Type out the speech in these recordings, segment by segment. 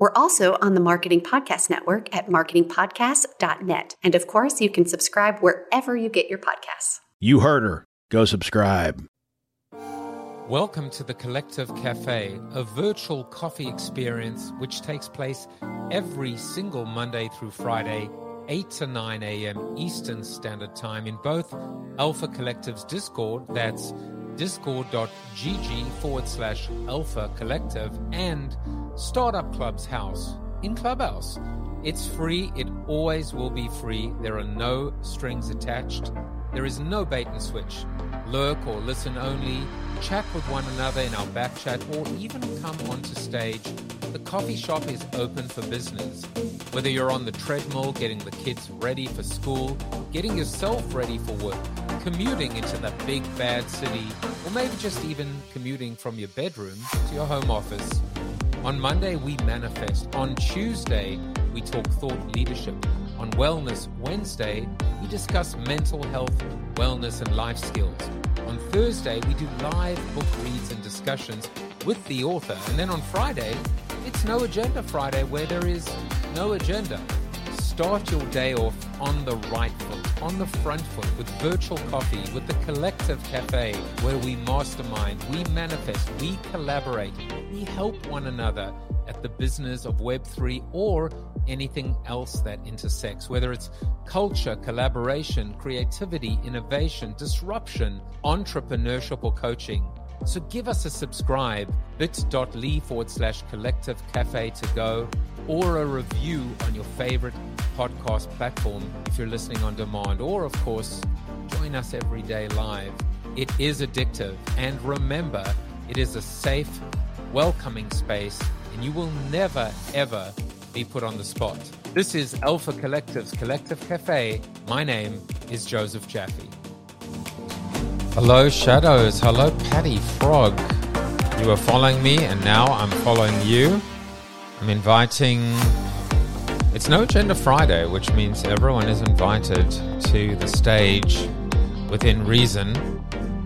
We're also on the Marketing Podcast Network at marketingpodcast.net. And of course, you can subscribe wherever you get your podcasts. You heard her. Go subscribe. Welcome to the Collective Cafe, a virtual coffee experience which takes place every single Monday through Friday, 8 to 9 a.m. Eastern Standard Time in both Alpha Collective's Discord, that's discord.gg forward slash alpha collective, and Startup Club's house in Clubhouse. It's free, it always will be free. There are no strings attached. There is no bait and switch. Lurk or listen only, chat with one another in our back chat, or even come onto stage. The coffee shop is open for business. Whether you're on the treadmill getting the kids ready for school, getting yourself ready for work, commuting into the big bad city, or maybe just even commuting from your bedroom to your home office. On Monday, we manifest. On Tuesday, we talk thought leadership. On Wellness Wednesday, we discuss mental health, wellness, and life skills. On Thursday, we do live book reads and discussions with the author. And then on Friday, it's No Agenda Friday, where there is no agenda. Start your day off on the right foot, on the front foot, with virtual coffee, with the Collective Cafe, where we mastermind, we manifest, we collaborate, we help one another at the business of Web3 or anything else that intersects, whether it's culture, collaboration, creativity, innovation, disruption, entrepreneurship, or coaching. So give us a subscribe, bit.ly forward slash collective cafe to go, or a review on your favorite podcast platform if you're listening on demand, or of course, join us every day live. It is addictive, and remember, it is a safe, welcoming space, and you will never, ever be put on the spot. This is Alpha Collective's Collective Cafe. My name is Joseph Jaffe. Hello, Shadows. Hello, Patty Frog. You were following me, and now I'm following you. I'm inviting. It's No Agenda Friday, which means everyone is invited to the stage within reason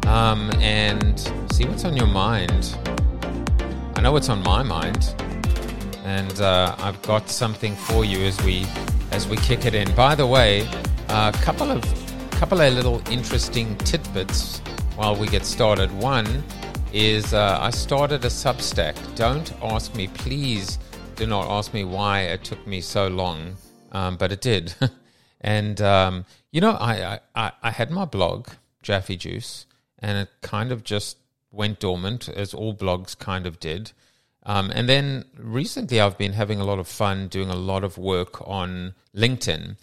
um, and see what's on your mind. Know what's on my mind, and uh, I've got something for you as we as we kick it in. By the way, a couple of couple of little interesting tidbits while we get started. One is uh, I started a Substack. Don't ask me, please do not ask me why it took me so long, um, but it did. and um, you know, I, I I had my blog Jaffe Juice, and it kind of just went dormant, as all blogs kind of did. Um, and then recently, I've been having a lot of fun doing a lot of work on LinkedIn,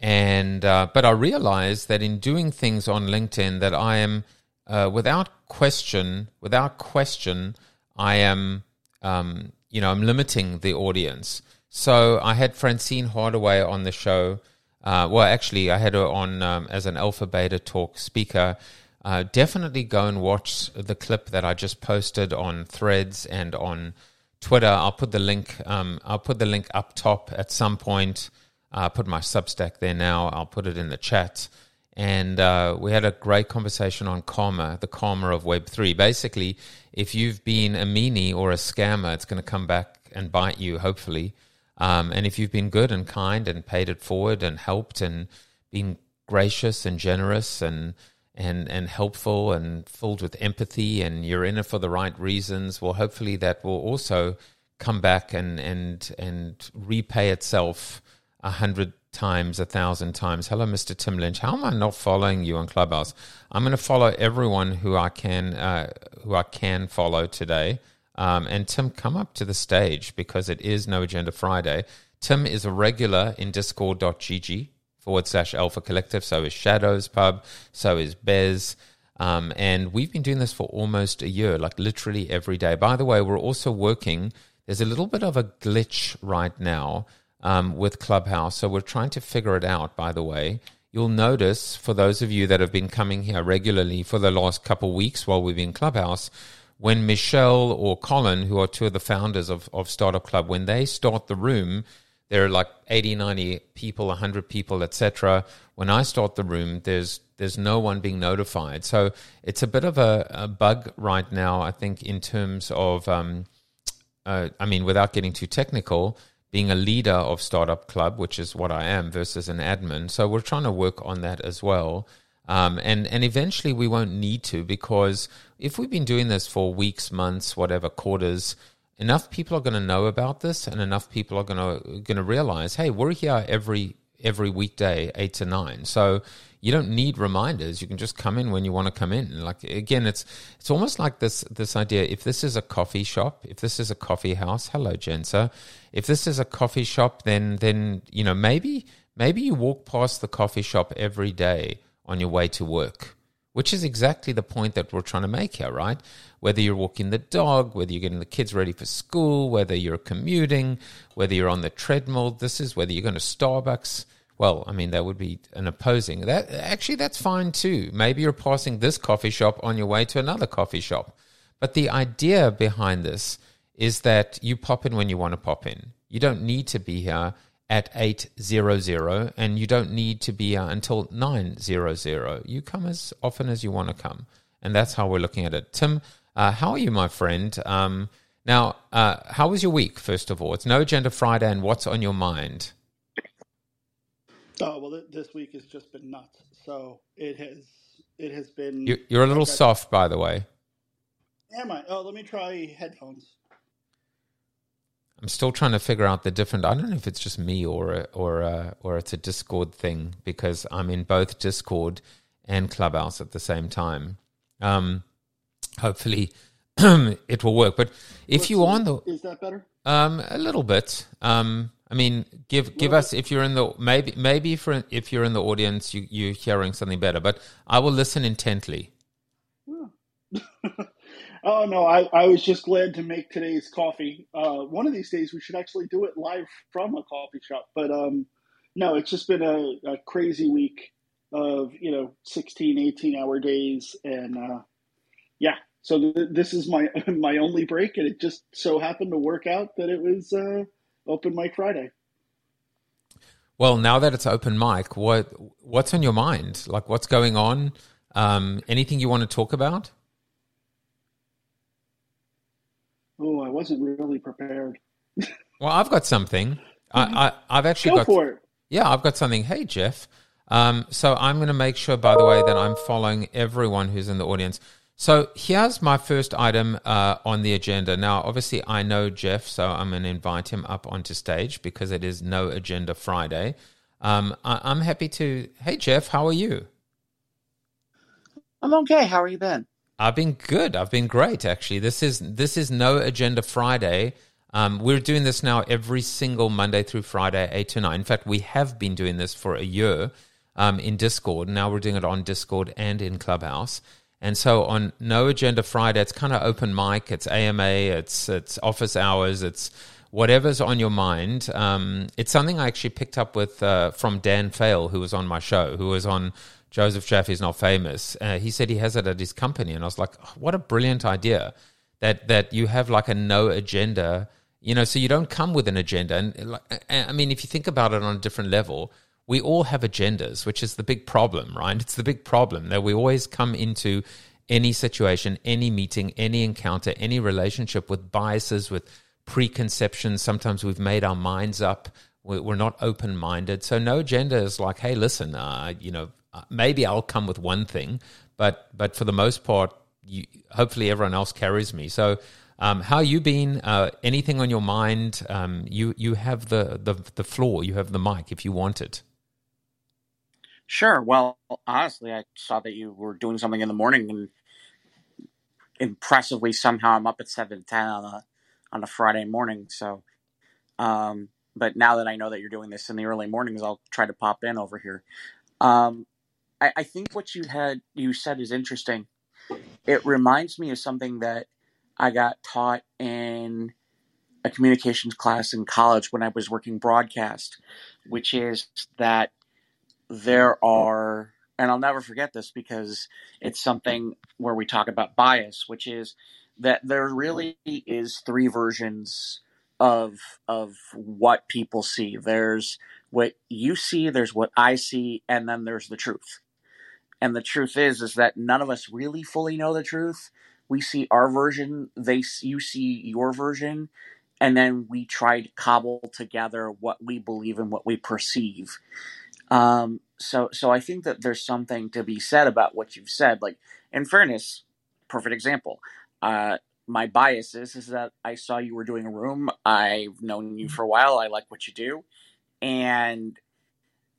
and uh, but I realized that in doing things on LinkedIn, that I am uh, without question, without question, I am, um, you know, I'm limiting the audience. So I had Francine Hardaway on the show. Uh, well, actually, I had her on um, as an Alpha Beta Talk speaker. Uh, definitely go and watch the clip that I just posted on Threads and on Twitter. I'll put the link. Um, I'll put the link up top at some point. I uh, put my Substack there now. I'll put it in the chat. And uh, we had a great conversation on karma, the karma of Web3. Basically, if you've been a meanie or a scammer, it's going to come back and bite you, hopefully. Um, and if you've been good and kind and paid it forward and helped and been gracious and generous and and and helpful and filled with empathy and you're in it for the right reasons, well, hopefully that will also come back and and and repay itself a hundred times, a thousand times. Hello, Mr. Tim Lynch. How am I not following you on Clubhouse? I'm going to follow everyone who I can uh, who I can follow today. Um, and Tim, come up to the stage because it is No Agenda Friday. Tim is a regular in discord.gg forward slash alpha collective. So is Shadows Pub. So is Bez. Um, and we've been doing this for almost a year, like literally every day. By the way, we're also working. There's a little bit of a glitch right now um, with Clubhouse. So we're trying to figure it out, by the way. You'll notice, for those of you that have been coming here regularly for the last couple weeks while we've been Clubhouse, when Michelle or Colin, who are two of the founders of, of Startup Club, when they start the room, there are like 80, 90 people, 100 people, etc. When I start the room, there's there's no one being notified. So it's a bit of a, a bug right now, I think, in terms of, um, uh, I mean, without getting too technical, being a leader of Startup Club, which is what I am, versus an admin. So we're trying to work on that as well. Um, and and eventually we won't need to because if we've been doing this for weeks, months, whatever quarters, enough people are going to know about this, and enough people are going to going to realize, hey, we're here every every weekday, eight to nine. So you don't need reminders. You can just come in when you want to come in. Like again, it's it's almost like this this idea. If this is a coffee shop, if this is a coffee house, hello, Jensa. If this is a coffee shop, then then you know maybe maybe you walk past the coffee shop every day on your way to work, which is exactly the point that we're trying to make here, right? Whether you're walking the dog, whether you're getting the kids ready for school, whether you're commuting, whether you're on the treadmill, this is whether you're going to Starbucks. Well, I mean, that would be an opposing. That actually, that's fine too. Maybe you're passing this coffee shop on your way to another coffee shop. But the idea behind this is that you pop in when you want to pop in. You don't need to be here at 800 and you don't need to be uh, until 900 you come as often as you want to come and that's how we're looking at it. Tim uh, how are you my friend? Um, now uh, how was your week first of all? It's no agenda friday and what's on your mind? Oh well this week has just been nuts. So it has it has been you're, you're a little soft by the way. Am i? Oh let me try headphones I'm still trying to figure out the different. I don't know if it's just me or or uh, or it's a Discord thing because I'm in both Discord and Clubhouse at the same time. Um, hopefully, it will work. But if Let's you are on the is that better? Um, a little bit. Um, I mean, give give us if you're in the maybe maybe for if you're in the audience, you you're hearing something better. But I will listen intently. Oh no, I, I was just glad to make today's coffee. Uh, one of these days we should actually do it live from a coffee shop. But um, no, it's just been a, a, crazy week of you know 16, 18 hour days, and uh, yeah. So th- this is my my only break, and it just so happened to work out that it was uh, open mic Friday. Well, now that it's open mic, what what's on your mind? Like, what's going on? Um, anything you want to talk about? Oh, I wasn't really prepared. well, I've got something. I, I have actually Go got. for it. Yeah, I've got something. Hey, Jeff. Um, so I'm going to make sure, by the way, that I'm following everyone who's in the audience. So here's my first item uh, on the agenda. Now, obviously, I know Jeff, so I'm going to invite him up onto stage because it is No Agenda Friday. Um, I- am happy to. Hey, Jeff, how are you? I'm okay. How are you been? I've been good. I've been great, actually. This is this is No Agenda Friday. Um, we're doing this now every single Monday through Friday, eight to nine. In fact, we have been doing this for a year um, in Discord. Now we're doing it on Discord and in Clubhouse. And so on No Agenda Friday, it's kind of open mic. It's AMA. It's it's office hours. It's whatever's on your mind. Um, it's something I actually picked up with uh, from Dan Fail, who was on my show, who was on Joseph Jaffe's not famous. Uh, he said he has it at his company, and I was like, oh, what a brilliant idea that that you have like a no agenda. You know, so you don't come with an agenda. And like, I mean, if you think about it on a different level, we all have agendas, which is the big problem, right? It's the big problem that we always come into any situation, any meeting, any encounter, any relationship with biases, with preconceptions. Sometimes we've made our minds up. We're not open minded. So no agenda is like, hey, listen, uh, you know, maybe I'll come with one thing, but but for the most part, you, hopefully everyone else carries me. So, um, how you been? Uh, anything on your mind? Um, you you have the, the the floor. You have the mic if you want it. Sure. Well, honestly, I saw that you were doing something in the morning, and impressively, somehow I'm up at seven ten on a on a Friday morning. So, um, but now that I know that you're doing this in the early mornings, I'll try to pop in over here. Um, I, I think what you had you said is interesting. It reminds me of something that I got taught in a communications class in college when I was working broadcast, which is that there are, and I'll never forget this because it's something where we talk about bias, which is that there really is three versions of of what people see. There's what you see, there's what I see, and then there's the truth. And the truth is is that none of us really fully know the truth. We see our version, they you see your version, and then we try to cobble together what we believe and what we perceive. Um, so so I think that there's something to be said about what you've said. Like in fairness, perfect example. Uh, my bias is is that I saw you were doing a room. I've known you for a while. I like what you do, and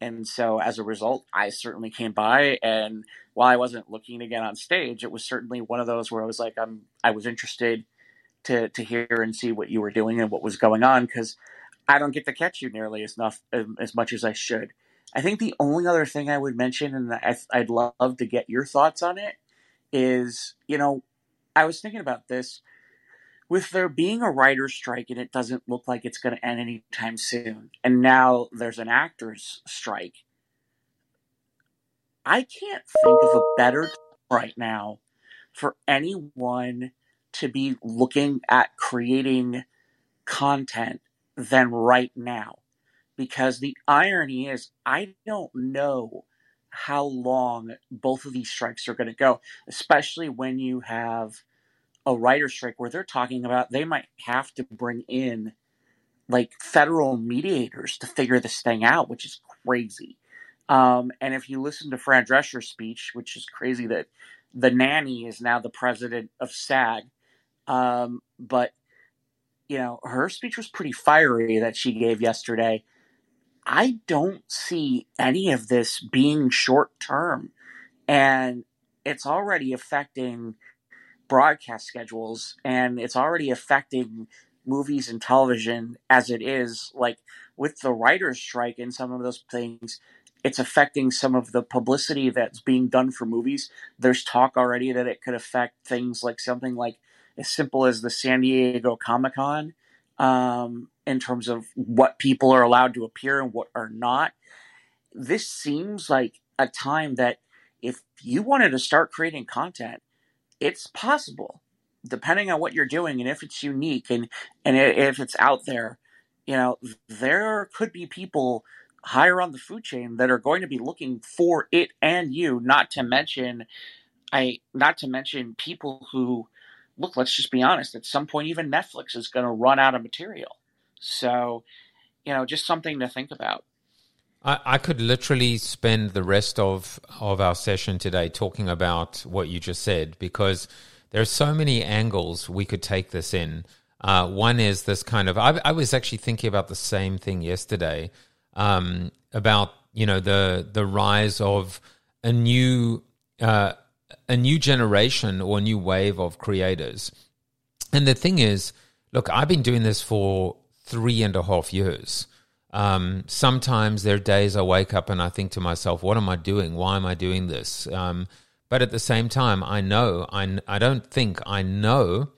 and so as a result, I certainly came by. And while I wasn't looking get on stage, it was certainly one of those where I was like, I'm I was interested to to hear and see what you were doing and what was going on because I don't get to catch you nearly as enough um, as much as I should. I think the only other thing I would mention, and I, I'd love to get your thoughts on it, is you know I was thinking about this. With there being a writer's strike and it doesn't look like it's going to end anytime soon, and now there's an actor's strike, I can't think of a better time right now for anyone to be looking at creating content than right now. Because the irony is, I don't know how long both of these strikes are going to go, especially when you have a writer strike where they're talking about they might have to bring in like federal mediators to figure this thing out, which is crazy. Um, and if you listen to Fran Drescher's speech, which is crazy that the nanny is now the president of SAG, um, but you know her speech was pretty fiery that she gave yesterday. I don't see any of this being short term, and it's already affecting broadcast schedules and it's already affecting movies and television as it is like with the writers strike and some of those things it's affecting some of the publicity that's being done for movies. There's talk already that it could affect things like something like as simple as the san diego comic-con um, in terms of what people are allowed to appear and what are not. This seems like a time that if you wanted to start creating content it's possible depending on what you're doing and if it's unique and and if it's out there you know there could be people higher on the food chain that are going to be looking for it and you not to mention i not to mention people who look let's just be honest at some point even netflix is going to run out of material. So you know just something to think about I, I could literally spend the rest of, of our session today talking about what you just said because there are so many angles we could take this in. Uh, one is this kind of I, I, was actually thinking about the same thing yesterday um, about you know the the rise of a new uh, a new generation or a new wave of creators. And the thing is, look, I've been doing this for three and a half years. Um, sometimes there are days I wake up and I think to myself, what am I doing? Why am I doing this? Um, but at the same time, I know, I, I don't think I know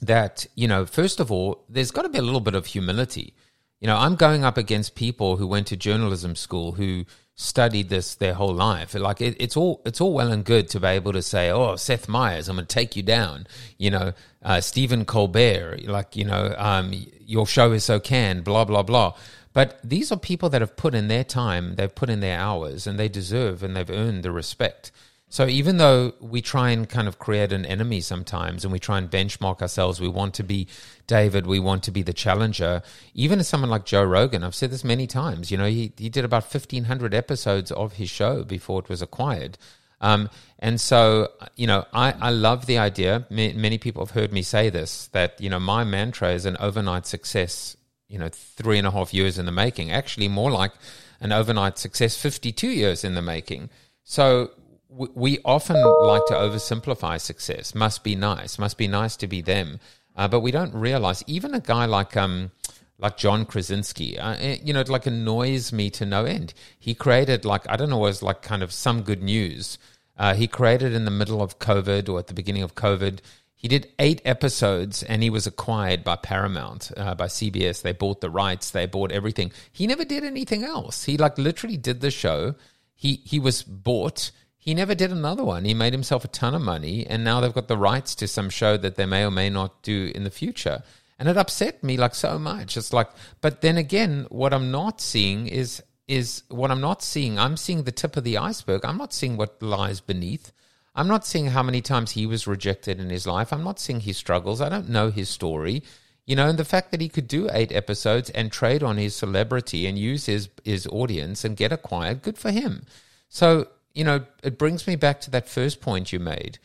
that, you know, first of all, there's got to be a little bit of humility. You know, I'm going up against people who went to journalism school who studied this their whole life. Like it, it's all it's all well and good to be able to say, "Oh, Seth Meyers, I'm going to take you down." You know, uh, Stephen Colbert, like you know, um, your show is so canned, blah blah blah. But these are people that have put in their time, they've put in their hours, and they deserve and they've earned the respect. So even though we try and kind of create an enemy sometimes and we try and benchmark ourselves, we want to be David, we want to be the challenger. Even as someone like Joe Rogan, I've said this many times, you know, he, he did about 1,500 episodes of his show before it was acquired. Um, and so, you know, I, I love the idea. many people have heard me say this that, you know, my mantra is an overnight success you know, three and a half years in the making. Actually, more like an overnight success, 52 years in the making. So we often like to oversimplify success. Must be nice. Must be nice to be them. Uh, but we don't realize even a guy like um like John Krasinski, uh, eh, you know, it like annoys me to no end. He created like I don't know, it was like kind of some good news. Uh, he created in the middle of COVID or at the beginning of COVID he did eight episodes and he was acquired by Paramount, uh, by CBS. They bought the rights, they bought everything. He never did anything else. He like literally did the show. He he was bought. He never did another one. He made himself a ton of money, and now they've got the rights to some show that they may or may not do in the future. And it upset me like so much. It's like, but then again, what I'm not seeing is is what I'm not seeing. I'm seeing the tip of the iceberg. I'm not seeing what lies beneath. I'm not seeing how many times he was rejected in his life. I'm not seeing his struggles. I don't know his story. You know, and the fact that he could do eight episodes and trade on his celebrity and use his his audience and get acquired, good for him. So, you know, it brings me back to that first point you made,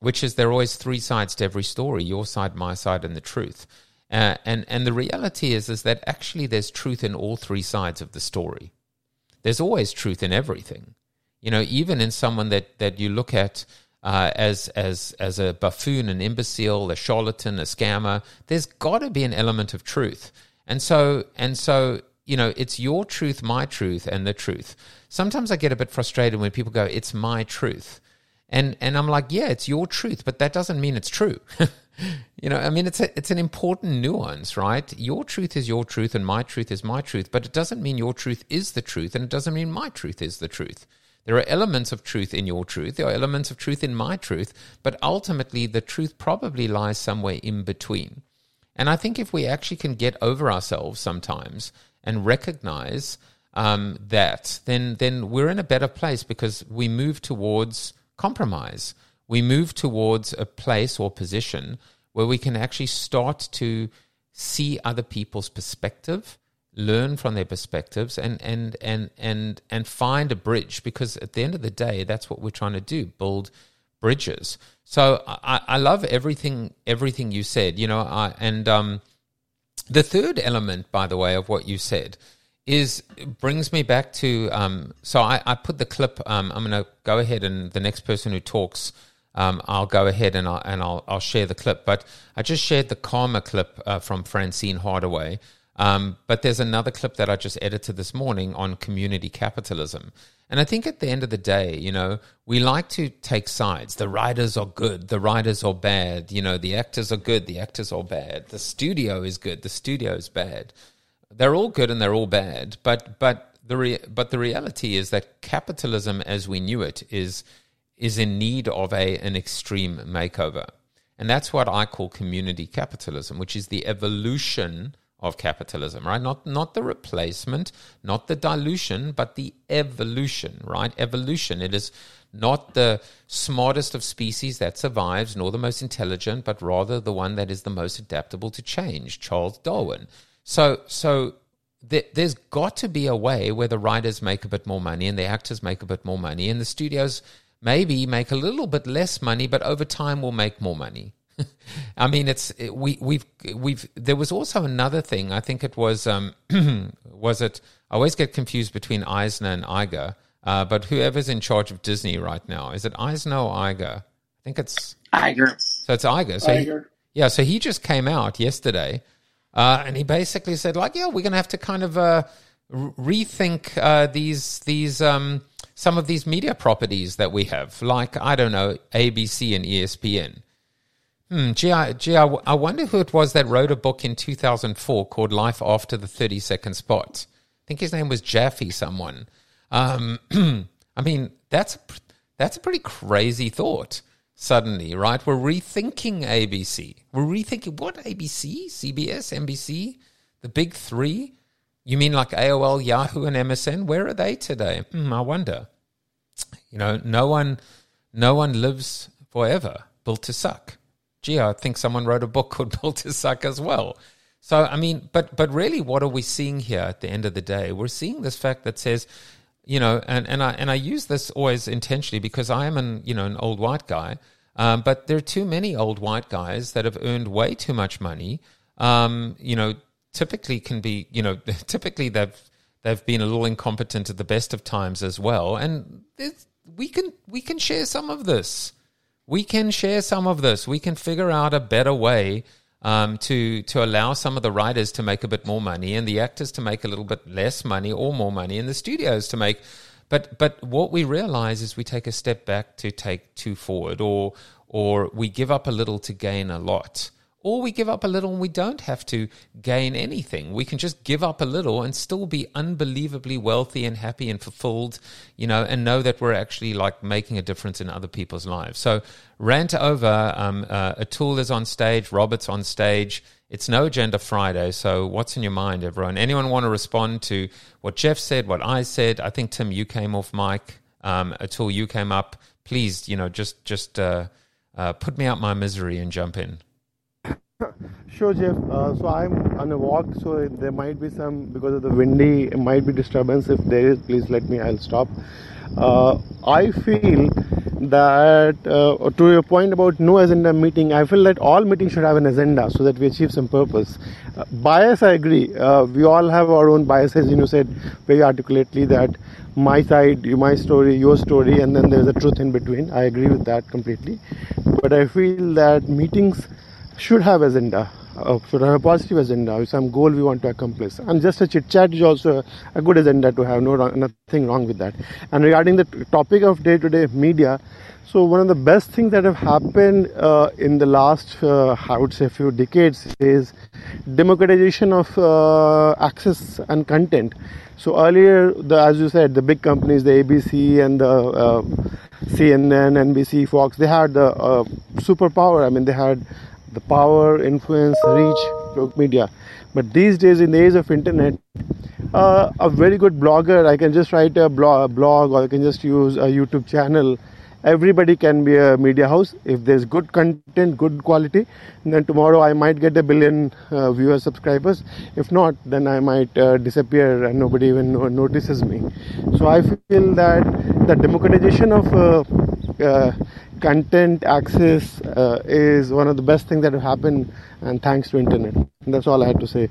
which is there are always three sides to every story: your side, my side, and the truth. Uh, and and the reality is is that actually there's truth in all three sides of the story. There's always truth in everything. You know, even in someone that that you look at uh, as as as a buffoon, an imbecile, a charlatan, a scammer, there's got to be an element of truth. And so and so, you know, it's your truth, my truth, and the truth. Sometimes I get a bit frustrated when people go, "It's my truth," and and I'm like, "Yeah, it's your truth, but that doesn't mean it's true." you know, I mean, it's a, it's an important nuance, right? Your truth is your truth, and my truth is my truth, but it doesn't mean your truth is the truth, and it doesn't mean my truth is the truth. There are elements of truth in your truth, there are elements of truth in my truth, but ultimately the truth probably lies somewhere in between. And I think if we actually can get over ourselves sometimes and recognize um, that, then then we're in a better place because we move towards compromise. We move towards a place or position where we can actually start to see other people's perspective learn from their perspectives and and and and and find a bridge because at the end of the day that's what we're trying to do build bridges so i, I love everything everything you said you know I, and um, the third element by the way of what you said is brings me back to um, so I, I put the clip um, i'm going to go ahead and the next person who talks um, I'll go ahead and I'll, and I'll, I'll share the clip. But I just shared the karma clip uh, from Francine Hardaway, um, but there's another clip that I just edited this morning on community capitalism. And I think at the end of the day, you know, we like to take sides. The writers are good, the writers are bad. You know, the actors are good, the actors are bad. The studio is good, the studio is bad. They're all good and they're all bad. But but the re- but the reality is that capitalism, as we knew it, is is in need of a an extreme makeover, and that's what I call community capitalism, which is the evolution of capitalism, right? Not not the replacement, not the dilution, but the evolution, right? Evolution. It is not the smartest of species that survives, nor the most intelligent, but rather the one that is the most adaptable to change. Charles Darwin. So so there's got to be a way where the writers make a bit more money and the actors make a bit more money and the studios maybe make a little bit less money, but over time will make more money. I mean, it's we we've we've. There was also another thing. I think it was um, was it. I always get confused between Eisner and Iger. Uh, but whoever's in charge of Disney right now is it Eisner or Iger? I think it's Iger. So it's Iger. So Iger. He, yeah. So he just came out yesterday, uh, and he basically said like, yeah, we're going to have to kind of uh, rethink uh, these these. Um, some of these media properties that we have, like I don't know, ABC and ESPN. Hmm, gee, I, gee I, I wonder who it was that wrote a book in 2004 called Life After the 30 Second Spot. I think his name was Jaffe, someone. Um, I mean, that's, that's a pretty crazy thought suddenly, right? We're rethinking ABC. We're rethinking what ABC, CBS, NBC, the big three. You mean like AOL, Yahoo, and MSN? Where are they today? Hmm, I wonder. You know, no one, no one lives forever. Built to suck gee, I think someone wrote a book called Built to Suck as well. So I mean, but but really, what are we seeing here at the end of the day? We're seeing this fact that says, you know, and, and I and I use this always intentionally because I am an you know an old white guy, um, but there are too many old white guys that have earned way too much money. Um, you know, typically can be you know typically they've they've been a little incompetent at the best of times as well, and we can we can share some of this we can share some of this. We can figure out a better way um, to to allow some of the writers to make a bit more money and the actors to make a little bit less money or more money and the studios to make. But but what we realize is we take a step back to take two forward, or or we give up a little to gain a lot or we give up a little and we don't have to gain anything. We can just give up a little and still be unbelievably wealthy and happy and fulfilled, you know, and know that we're actually like making a difference in other people's lives. So, rant over. Um, uh, Atul is on stage, Robert's on stage. It's no agenda Friday. So, what's in your mind, everyone? Anyone want to respond to what Jeff said, what I said? I think Tim, you came off mic. Um, Atul, you came up. Please, you know, just just uh, uh, put me out my misery and jump in. Sure, Jeff. Uh, so I'm on a walk, so there might be some because of the windy, it might be disturbance. If there is, please let me. I'll stop. Uh, I feel that uh, to your point about no agenda meeting, I feel that all meetings should have an agenda so that we achieve some purpose. Uh, bias, I agree. Uh, we all have our own biases. You know, said very articulately that my side, my story, your story, and then there's a truth in between. I agree with that completely. But I feel that meetings should have agenda uh, should have a positive agenda some goal we want to accomplish. And just a chit chat is also a good agenda to have no nothing wrong with that. And regarding the topic of day to day media so one of the best things that have happened uh, in the last uh, i would say few decades is democratization of uh, access and content. So earlier the, as you said the big companies the abc and the uh, cnn nbc fox they had the uh, superpower. I mean they had the power, influence, reach, media. But these days, in the age of internet, uh, a very good blogger, I can just write a blog, blog or I can just use a YouTube channel. Everybody can be a media house if there's good content, good quality. then tomorrow I might get a billion uh, viewer subscribers. If not, then I might uh, disappear and nobody even notices me. So I feel that the democratization of uh, uh, content access uh, is one of the best things that have happened and thanks to internet. And that's all i had to say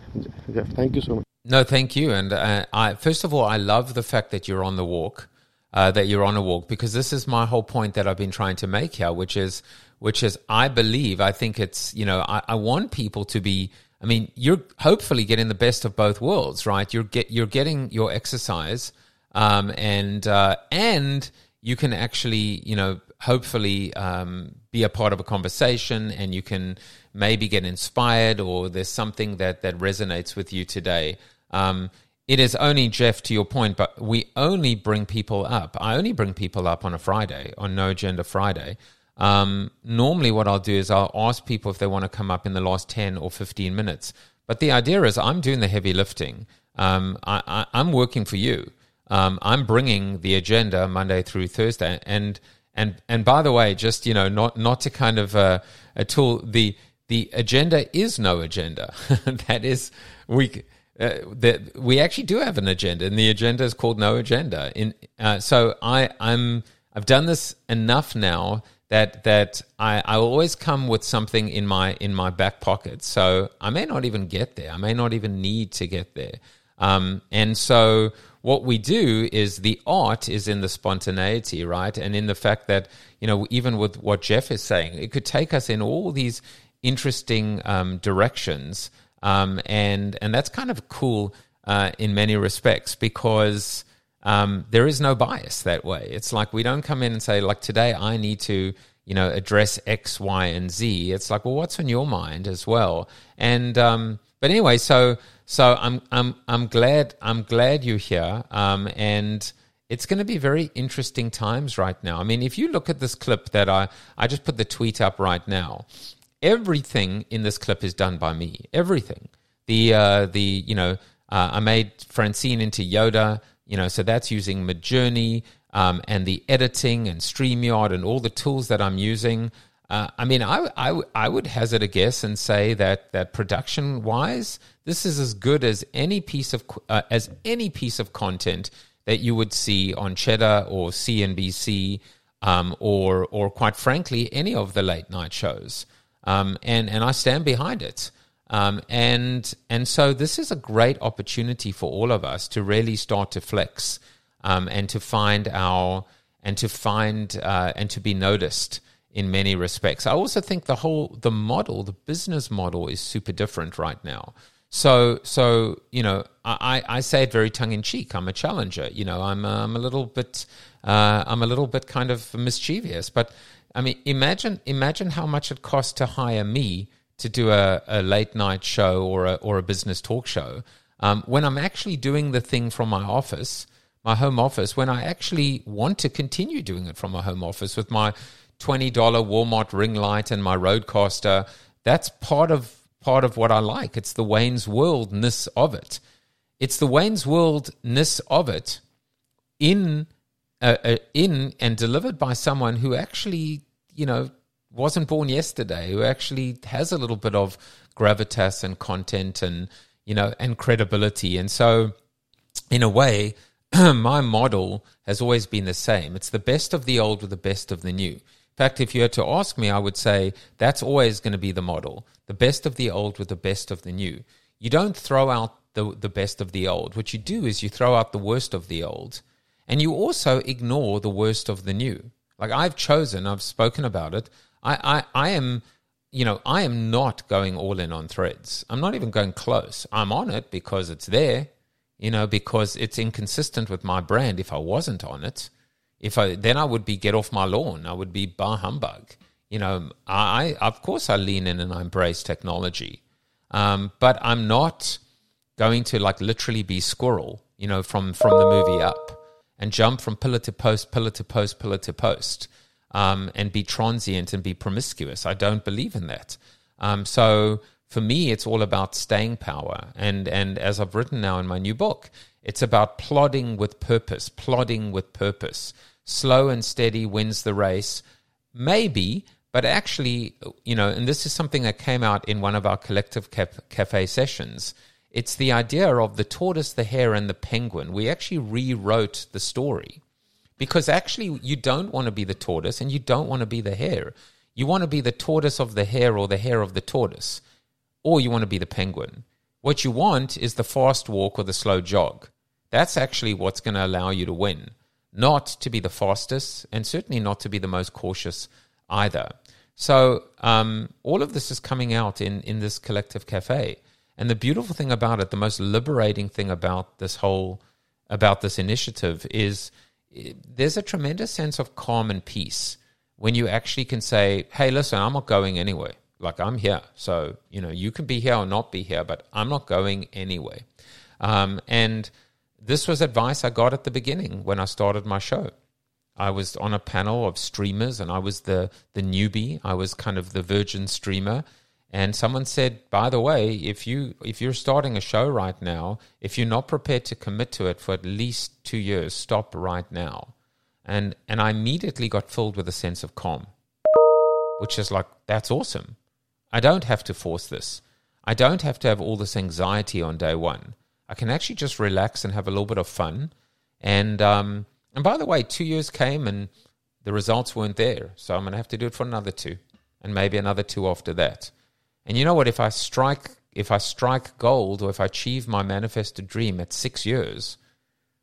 jeff. Thank you so much. No thank you and uh, I, first of all i love the fact that you're on the walk uh, that you're on a walk because this is my whole point that i've been trying to make here which is which is i believe i think it's you know i, I want people to be i mean you're hopefully getting the best of both worlds right? You're get you're getting your exercise um, and uh, and you can actually, you know, hopefully um, be a part of a conversation and you can maybe get inspired or there's something that, that resonates with you today. Um, it is only, Jeff, to your point, but we only bring people up. I only bring people up on a Friday, on No Agenda Friday. Um, normally, what I'll do is I'll ask people if they want to come up in the last 10 or 15 minutes. But the idea is I'm doing the heavy lifting. Um, I, I'm working for you. Um, I'm bringing the agenda Monday through Thursday, and and and by the way, just you know, not not to kind of uh, Atul. The the agenda is no agenda. that is we. Uh, that we actually do have an agenda, and the agenda is called no agenda. In uh, so I I'm I've done this enough now that that I, I always come with something in my in my back pocket. So I may not even get there. I may not even need to get there. Um, and so what we do is the art is in the spontaneity, right? And in the fact that, you know, even with what Jeff is saying, it could take us in all these interesting um, directions. Um, and, and that's kind of cool uh, in many respects because um, there is no bias that way. It's like we don't come in and say, like, today I need to, you know, address X, Y, and Z. It's like, well, what's on your mind as well? And, um, but anyway, so so I'm I'm I'm glad I'm glad you're here. Um, and it's going to be very interesting times right now. I mean, if you look at this clip that I I just put the tweet up right now, everything in this clip is done by me. Everything. The uh, the you know uh, I made Francine into Yoda. You know, so that's using Midjourney um, and the editing and Streamyard and all the tools that I'm using. Uh, I mean, I, I, I would hazard a guess and say that that production wise, this is as good as any piece of uh, as any piece of content that you would see on Cheddar or CNBC um, or or quite frankly any of the late night shows. Um, and and I stand behind it. Um, and and so this is a great opportunity for all of us to really start to flex um, and to find our and to find uh, and to be noticed in many respects. I also think the whole the model, the business model, is super different right now. So, so you know, I, I say it very tongue in cheek. I'm a challenger. You know, I'm I'm a little bit uh, I'm a little bit kind of mischievous, but I mean, imagine imagine how much it costs to hire me to do a, a late night show or a or a business talk show. Um, when I'm actually doing the thing from my office, my home office, when I actually want to continue doing it from my home office with my twenty dollar Walmart ring light and my RODECaster. that's part of part of what I like. It's the Wayne's Worldness of it. It's the Wayne's Worldness of it in uh, uh, in and delivered by someone who actually, you know, wasn't born yesterday, who actually has a little bit of gravitas and content and you know and credibility. And so, in a way, my model has always been the same. It's the best of the old with the best of the new. In fact, if you had to ask me, I would say that's always going to be the model the best of the old with the best of the new. You don't throw out the, the best of the old. What you do is you throw out the worst of the old, and you also ignore the worst of the new. Like I've chosen, I've spoken about it. I, I, I am, you know, I am not going all in on threads. I'm not even going close. I'm on it because it's there, you know, because it's inconsistent with my brand. If I wasn't on it, if I then I would be get off my lawn. I would be bar humbug. You know, I of course I lean in and I embrace technology, um, but I'm not going to like literally be squirrel. You know, from from the movie Up and jump from pillar to post, pillar to post, pillar to post, um, and be transient and be promiscuous. I don't believe in that. Um, so for me, it's all about staying power. And and as I've written now in my new book, it's about plodding with purpose, plodding with purpose slow and steady wins the race. Maybe, but actually, you know, and this is something that came out in one of our collective cafe sessions. It's the idea of the tortoise, the hare, and the penguin. We actually rewrote the story because actually, you don't want to be the tortoise and you don't want to be the hare. You want to be the tortoise of the hare or the hare of the tortoise, or you want to be the penguin. What you want is the fast walk or the slow jog. That's actually what's going to allow you to win not to be the fastest and certainly not to be the most cautious either. So um, all of this is coming out in, in this collective cafe. And the beautiful thing about it, the most liberating thing about this whole, about this initiative is eh, there's a tremendous sense of calm and peace when you actually can say, hey, listen, I'm not going anyway. Like I'm here. So, you know, you can be here or not be here, but I'm not going anyway. Um, and this was advice I got at the beginning when I started my show. I was on a panel of streamers and I was the, the newbie. I was kind of the virgin streamer. And someone said, by the way, if you if you're starting a show right now, if you're not prepared to commit to it for at least two years, stop right now. And and I immediately got filled with a sense of calm. Which is like, that's awesome. I don't have to force this. I don't have to have all this anxiety on day one. I can actually just relax and have a little bit of fun. And um, and by the way, two years came and the results weren't there, so I'm to have to do it for another two, and maybe another two after that. And you know what? If I strike if I strike gold or if I achieve my manifested dream at six years,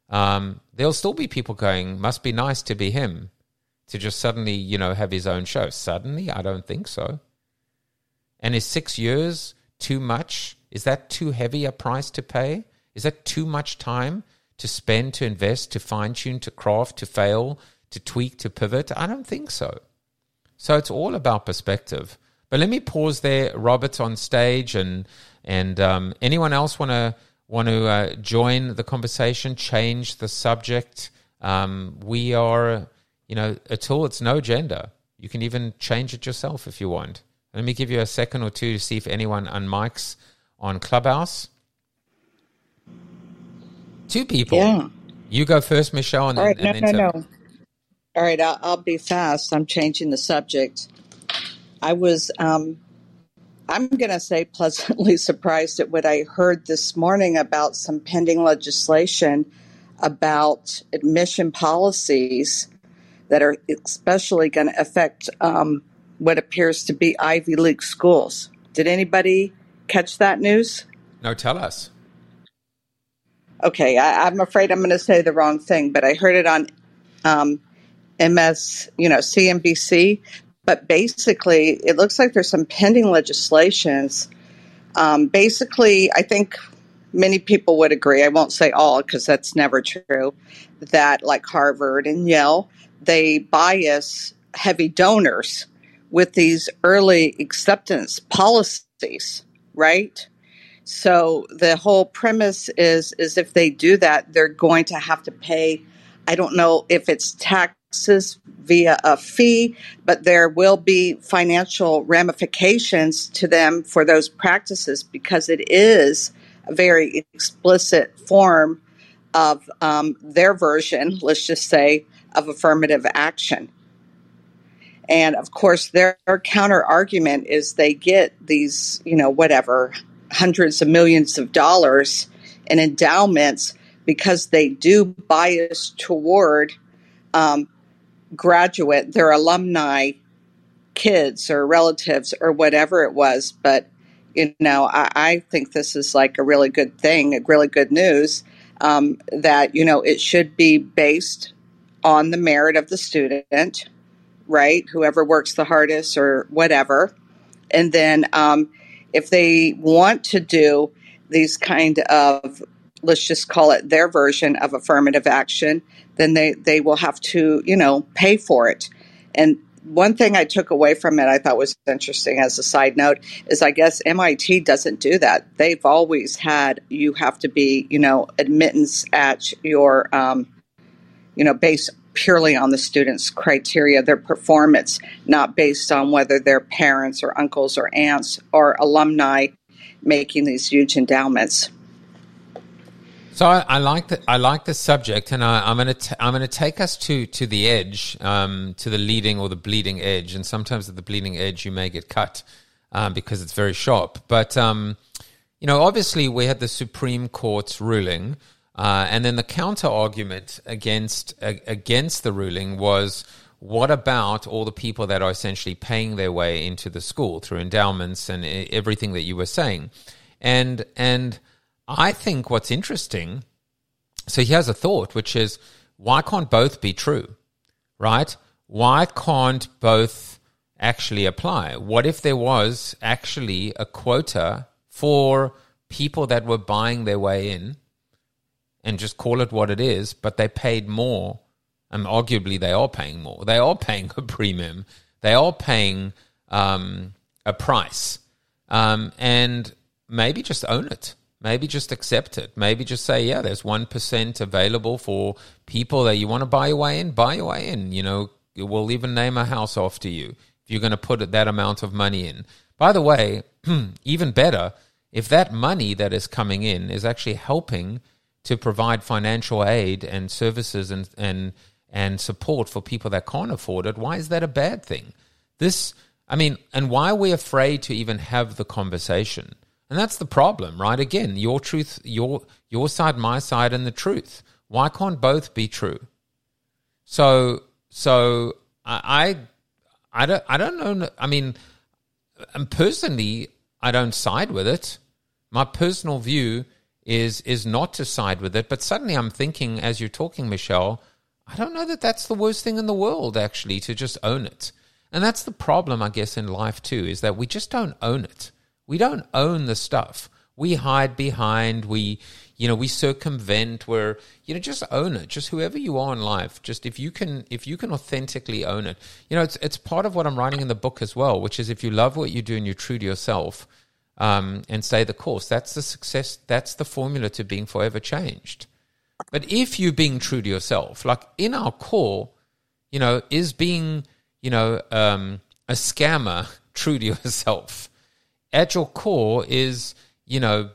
um, there'll still be people going, must be nice to be him, to just suddenly, you know, have his own show. Suddenly? I don't think so. And is six years too much? Is that too heavy a price to pay? Is that too much time to spend, to invest, to fine tune, to craft, to fail, to tweak, to pivot? I don't think so. So it's all about perspective. But let me pause there. Robert's on stage, and and um, anyone else want to want to uh, join the conversation, change the subject? Um, we are, you know, Atul. It's no gender. You can even change it yourself if you want. Let me give you a second or two to see if anyone unmics on Clubhouse. Two people. Yeah. You go first, Michelle, and All right. then, No, and no, no. All right. I'll, I'll be fast. I'm changing the subject. I was, um, I'm going to say, pleasantly surprised at what I heard this morning about some pending legislation about admission policies that are especially going to affect um, what appears to be Ivy League schools. Did anybody catch that news? No, tell us okay, I, am afraid I'm going to say the wrong thing, but I heard it on um, MS, you know, CNBC. But basically, it looks like there's some pending legislations. Um, basically, I think many people would agree. I won't say all because that's never true. That like Harvard and Yale, they bias heavy donors with these early acceptance policies, right? So the whole premise is is if they do that, they're going to have to pay. I don't know if it's taxes via a fee, but there will be financial ramifications to them for those practices because it is a very explicit form of um, their version, let's just say, of affirmative action. And of course, their, their counter argument is they get these, you know, whatever, hundreds of millions of dollars in endowments because they do bias toward um, graduate, their alumni kids or relatives or whatever it was. But, you know, I, I think this is like a really good thing, a really good news um, that, you know, it should be based on the merit of the student, right? Whoever works the hardest or whatever. And then um, if they want to do these kind of let's just call it their version of affirmative action then they they will have to you know pay for it and one thing I took away from it I thought was interesting as a side note is I guess MIT doesn't do that. They've always had you have to be, you know, admittance at your, um, you know, based purely on the student's criteria, their performance, not based on whether their parents or uncles or aunts or alumni making these huge endowments. So I, I, like the I like the subject, and I, am going to I'm going to take us to to the edge, um, to the leading or the bleeding edge. And sometimes at the bleeding edge, you may get cut um, because it's very sharp. But um, you know, obviously, we had the Supreme Court's ruling, uh, and then the counter argument against uh, against the ruling was. What about all the people that are essentially paying their way into the school through endowments and everything that you were saying? And and I think what's interesting, so he has a thought, which is why can't both be true, right? Why can't both actually apply? What if there was actually a quota for people that were buying their way in and just call it what it is, but they paid more? And arguably, they are paying more. They are paying a premium. They are paying um, a price. Um, and maybe just own it maybe just accept it. Maybe just say, yeah, there's 1% available for people that you want to buy your way in, buy your way in. You know, we'll even name a house after you if you're going to put that amount of money in. By the way, even better, if that money that is coming in is actually helping to provide financial aid and services and, and, and support for people that can't afford it, why is that a bad thing? This, I mean, and why are we afraid to even have the conversation? And that's the problem, right? Again, your truth, your your side, my side, and the truth. Why can't both be true? So, so I, I, I don't, I don't know. I mean, and personally, I don't side with it. My personal view is is not to side with it. But suddenly, I'm thinking as you're talking, Michelle, I don't know that that's the worst thing in the world. Actually, to just own it, and that's the problem, I guess, in life too, is that we just don't own it. We don't own the stuff. We hide behind, we, you know, we circumvent, we're, you know, just own it. Just whoever you are in life, just if you can, if you can authentically own it. You know, it's, it's part of what I'm writing in the book as well, which is if you love what you do and you're true to yourself, um, and stay the course, that's the success, that's the formula to being forever changed. But if you're being true to yourself, like in our core, you know, is being, you know, um, a scammer true to yourself? at your core is, you know,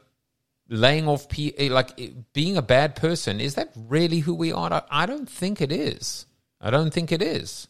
laying off, pe- like being a bad person. Is that really who we are? I don't think it is. I don't think it is.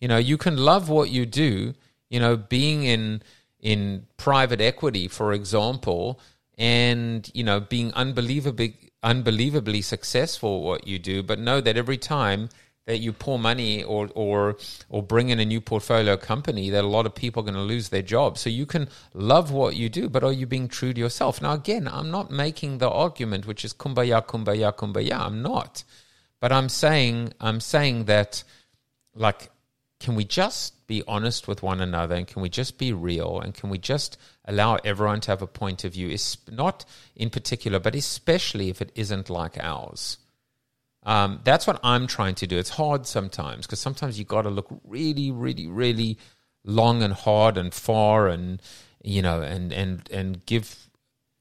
You know, you can love what you do. You know, being in in private equity, for example, and you know, being unbelievably unbelievably successful what you do, but know that every time that you pour money or or or bring in a new portfolio company that a lot of people are going to lose their jobs. So you can love what you do, but are you being true to yourself? Now again, I'm not making the argument which is kumbaya, kumbaya, kumbaya. I'm not. But I'm saying I'm saying that like can we just be honest with one another and can we just be real and can we just allow everyone to have a point of view? It's not in particular, but especially if it isn't like ours Um, that's what I'm trying to do. It's hard sometimes because sometimes you got to look really, really, really long and hard and far, and you know, and and and give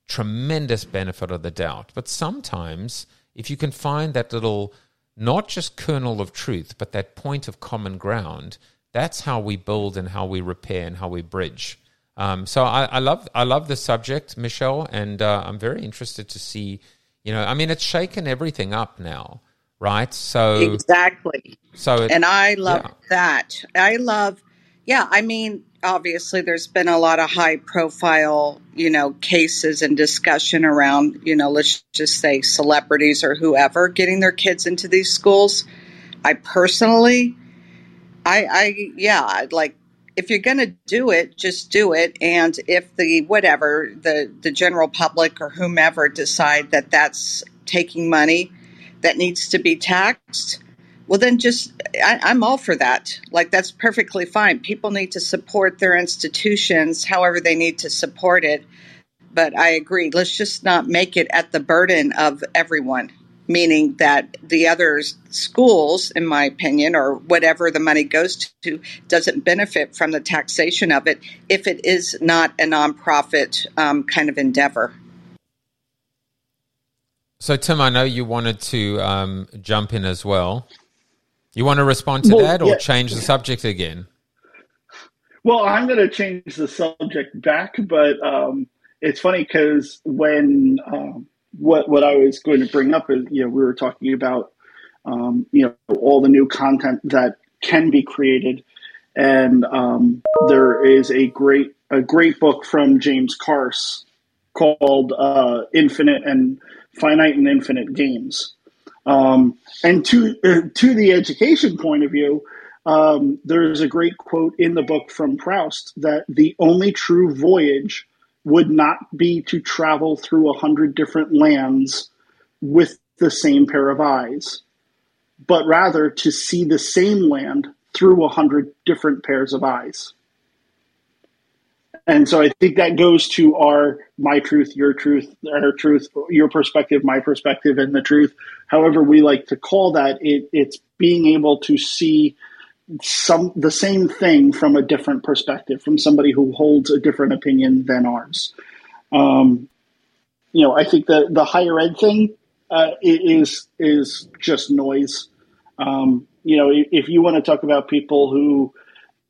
tremendous benefit of the doubt. But sometimes, if you can find that little, not just kernel of truth, but that point of common ground, that's how we build and how we repair and how we bridge. Um, so I, I, love I love the subject, Michelle, and uh, I'm very interested to see. You know, I mean, it's shaken everything up now, right? So exactly. So it, and I love yeah. that. I love, yeah. I mean, obviously, there's been a lot of high profile, you know, cases and discussion around, you know, let's just say celebrities or whoever getting their kids into these schools. I personally, I, I, yeah, like if you're going to do it, just do it. And if the whatever the the general public or whomever decide that that's taking money that needs to be taxed, well then just I, I'm all for that. Like that's perfectly fine. People need to support their institutions, however they need to support it. But I agree. Let's just not make it at the burden of everyone meaning that the other schools, in my opinion, or whatever the money goes to, doesn't benefit from the taxation of it if it is not a nonprofit um, kind of endeavor. So, Tim, I know you wanted to um, jump in as well. You want to respond to well, that or yeah. change the subject again? Well, I'm going to change the subject back, but um, it's funny because when um, what what I was going to bring up is you know we were talking about um, you know all the new content that can be created, and um, there is a great a great book from James Carse called uh, Infinite and Finite and Infinite Games. Um, and to uh, to the education point of view, um, there's a great quote in the book from Proust that the only true voyage would not be to travel through a hundred different lands with the same pair of eyes, but rather to see the same land through a hundred different pairs of eyes. And so I think that goes to our my truth, your truth, our truth, your perspective, my perspective, and the truth. However, we like to call that, it, it's being able to see some the same thing from a different perspective, from somebody who holds a different opinion than ours. Um, you know, I think the the higher ed thing uh, is is just noise. Um, you know, if you want to talk about people who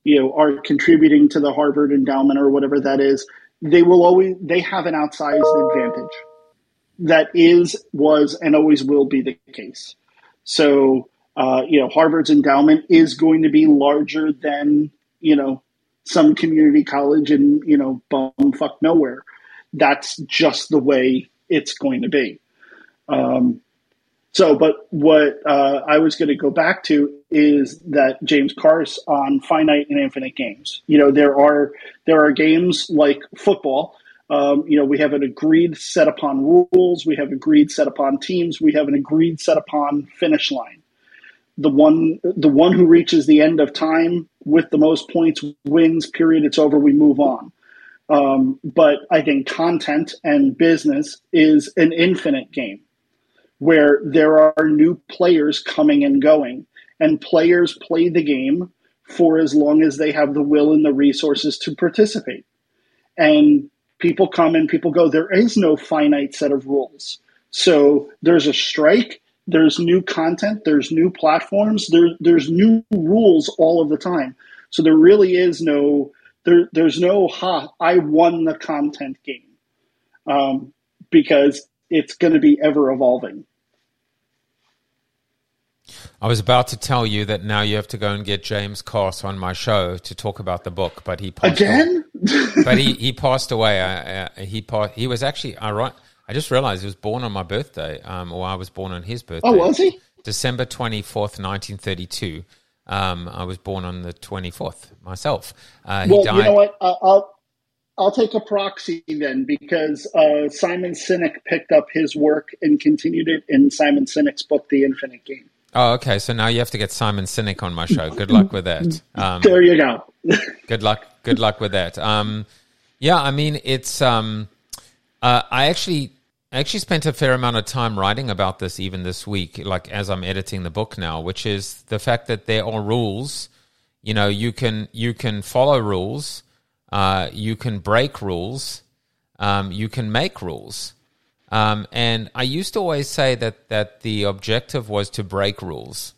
you know are contributing to the Harvard endowment or whatever that is, they will always they have an outsized advantage. That is, was, and always will be the case. So uh, you know, Harvard's endowment is going to be larger than, you know, some community college in, you know, bumfuck nowhere. That's just the way it's going to be. Um, so, but what uh, I was going to go back to is that James Carse on finite and infinite games. You know, there are there are games like football. Um, you know, we have an agreed set upon rules. We have agreed set upon teams. We have an agreed set upon finish line the one the one who reaches the end of time with the most points wins. Period. It's over. We move on. Um, but I think content and business is an infinite game where there are new players coming and going, and players play the game for as long as they have the will and the resources to participate. And people come and people go. There is no finite set of rules. So there's a strike there's new content, there's new platforms, there, there's new rules all of the time. So there really is no there, there's no ha I won the content game um, because it's going to be ever evolving. I was about to tell you that now you have to go and get James Carse on my show to talk about the book, but he passed again. But he, he passed away. Uh, uh, he passed, he was actually I right. I just realized he was born on my birthday, um, or I was born on his birthday. Oh, was he? December 24th, 1932. Um, I was born on the 24th myself. Uh, well, died- you know what? Uh, I'll, I'll take a proxy then because uh, Simon Sinek picked up his work and continued it in Simon Sinek's book, The Infinite Game. Oh, okay. So now you have to get Simon Sinek on my show. Good luck with that. Um, there you go. good luck. Good luck with that. Um, yeah, I mean, it's. Um, uh, I actually I actually spent a fair amount of time writing about this even this week, like as I'm editing the book now, which is the fact that there are rules. You know, you can you can follow rules, uh, you can break rules, um, you can make rules. Um, and I used to always say that that the objective was to break rules,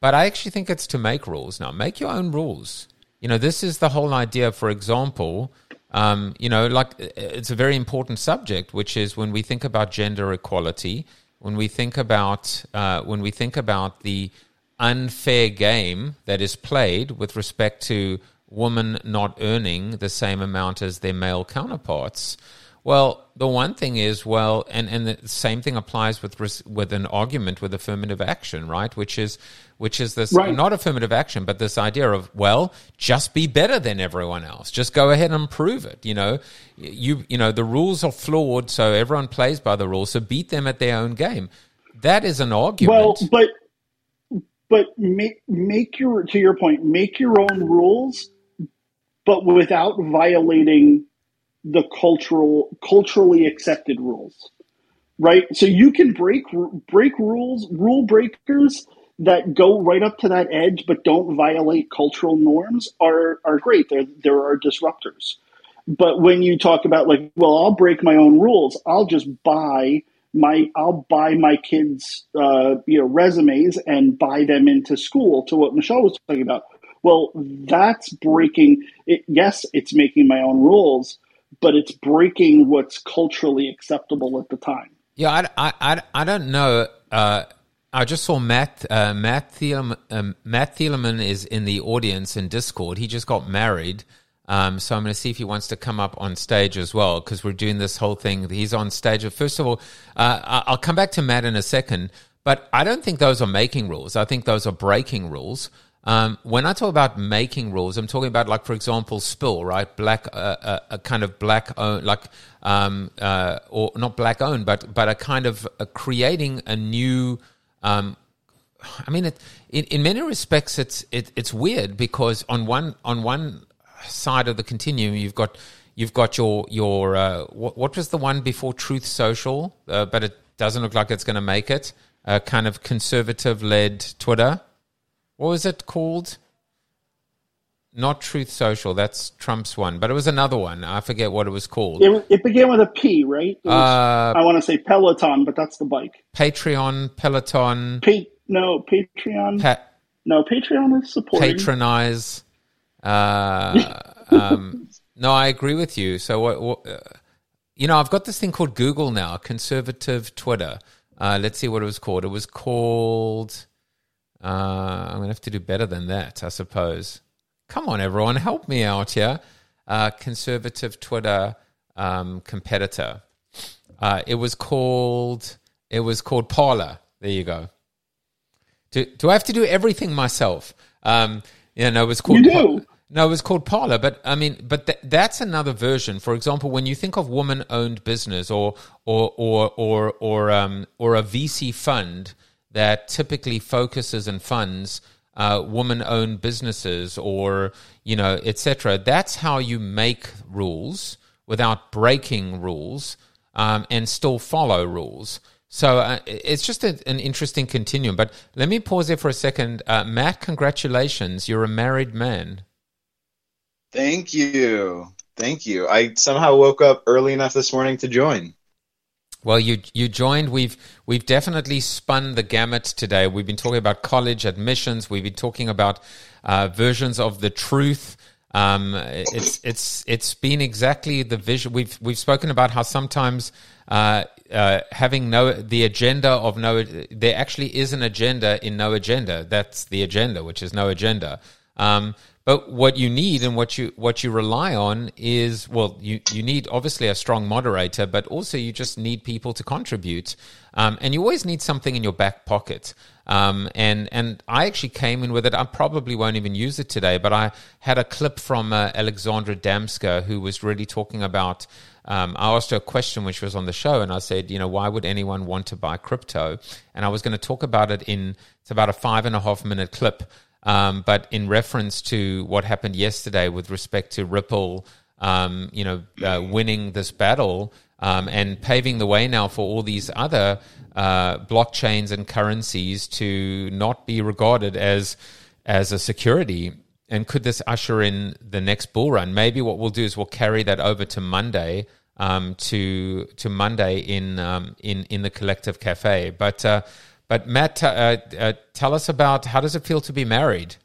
but I actually think it's to make rules now. Make your own rules. You know, this is the whole idea. For example, um, you know, like it's a very important subject, which is when we think about gender equality, when we think about uh, when we think about the unfair game that is played with respect to women not earning the same amount as their male counterparts. Well, the one thing is, well, and, and the same thing applies with with an argument with affirmative action, right? Which is which is this right. not affirmative action, but this idea of well, just be better than everyone else. Just go ahead and prove it. You know, you you know the rules are flawed, so everyone plays by the rules. So beat them at their own game. That is an argument. Well, but but make make your to your point, make your own rules, but without violating the cultural culturally accepted rules right? So you can break break rules rule breakers that go right up to that edge but don't violate cultural norms are are great. There there are disruptors. But when you talk about like well i'll break my own rules i'll just buy my i'll buy my kids uh, you know resumes and buy them into school to what michelle was talking about. Well that's breaking it yes it's making my own rules but it's breaking what's culturally acceptable at the time. Yeah, I, I, I, don't know. Uh, I just saw Matt uh, Matt Thieleman, um, Matt Thieleman is in the audience in Discord. He just got married. Um, so I'm going to see if he wants to come up on stage as well because we're doing this whole thing. He's on stage. First of all, uh, I'll come back to Matt in a second, but I don't think those are making rules. I think those are breaking rules. Um, when I talk about making rules, I'm talking about like, for example, spill, right? Black, uh, uh, a kind of black owned, like, um, uh, or not black owned, but but a kind of uh, creating a new. Um, I mean, it, in, in many respects, it's it, it's weird because on one on one side of the continuum, you've got you've got your your uh, what, what was the one before Truth Social, uh, but it doesn't look like it's going to make it. A kind of conservative led Twitter what was it called? Not Truth Social. That's Trump's one, but it was another one. I forget what it was called. It, it began with a P, right? Was, uh, I want to say Peloton, but that's the bike. Patreon, Peloton. Pa- no, Patreon. Pa- no, Patreon is supporting. Patronize. Uh, um, no, I agree with you. So, what, what uh, you know, I've got this thing called Google now, conservative Twitter. Uh, let's see what it was called. It was called uh, I'm going to have to do better than that, I suppose. Come on, everyone, help me out here. Uh, conservative Twitter um, competitor. Uh, it was called. It was called Parler. There you go. Do, do I have to do everything myself? Um, yeah, no, it was called. You do. no, it was called Parler, but I mean, but th- that's another version. For example, when you think of woman-owned business or or or or or um, or a VC fund, that typically focuses and funds uh, woman-owned businesses or you know etc. That's how you make rules without breaking rules um, and still follow rules. So uh, it's just a, an interesting continuum. But let me pause there for a second. Uh, Matt, congratulations! You're a married man. Thank you. Thank you. I somehow woke up early enough this morning to join. Well, you you joined. We've we've definitely spun the gamut today. We've been talking about college admissions. We've been talking about uh, versions of the truth. Um, it's it's it's been exactly the vision. We've we've spoken about how sometimes uh, uh, having no the agenda of no there actually is an agenda in no agenda. That's the agenda, which is no agenda. Um, but what you need and what you what you rely on is well, you you need obviously a strong moderator, but also you just need people to contribute, um, and you always need something in your back pocket. Um, and and I actually came in with it. I probably won't even use it today, but I had a clip from uh, Alexandra Damska who was really talking about. Um, I asked her a question which was on the show, and I said, you know, why would anyone want to buy crypto? And I was going to talk about it in it's about a five and a half minute clip. Um, but in reference to what happened yesterday with respect to Ripple, um, you know, uh, winning this battle, um, and paving the way now for all these other uh, blockchains and currencies to not be regarded as as a security. And could this usher in the next bull run? Maybe what we'll do is we'll carry that over to Monday, um, to to Monday in um, in in the collective cafe. But uh, but Matt, uh, uh, tell us about how does it feel to be married?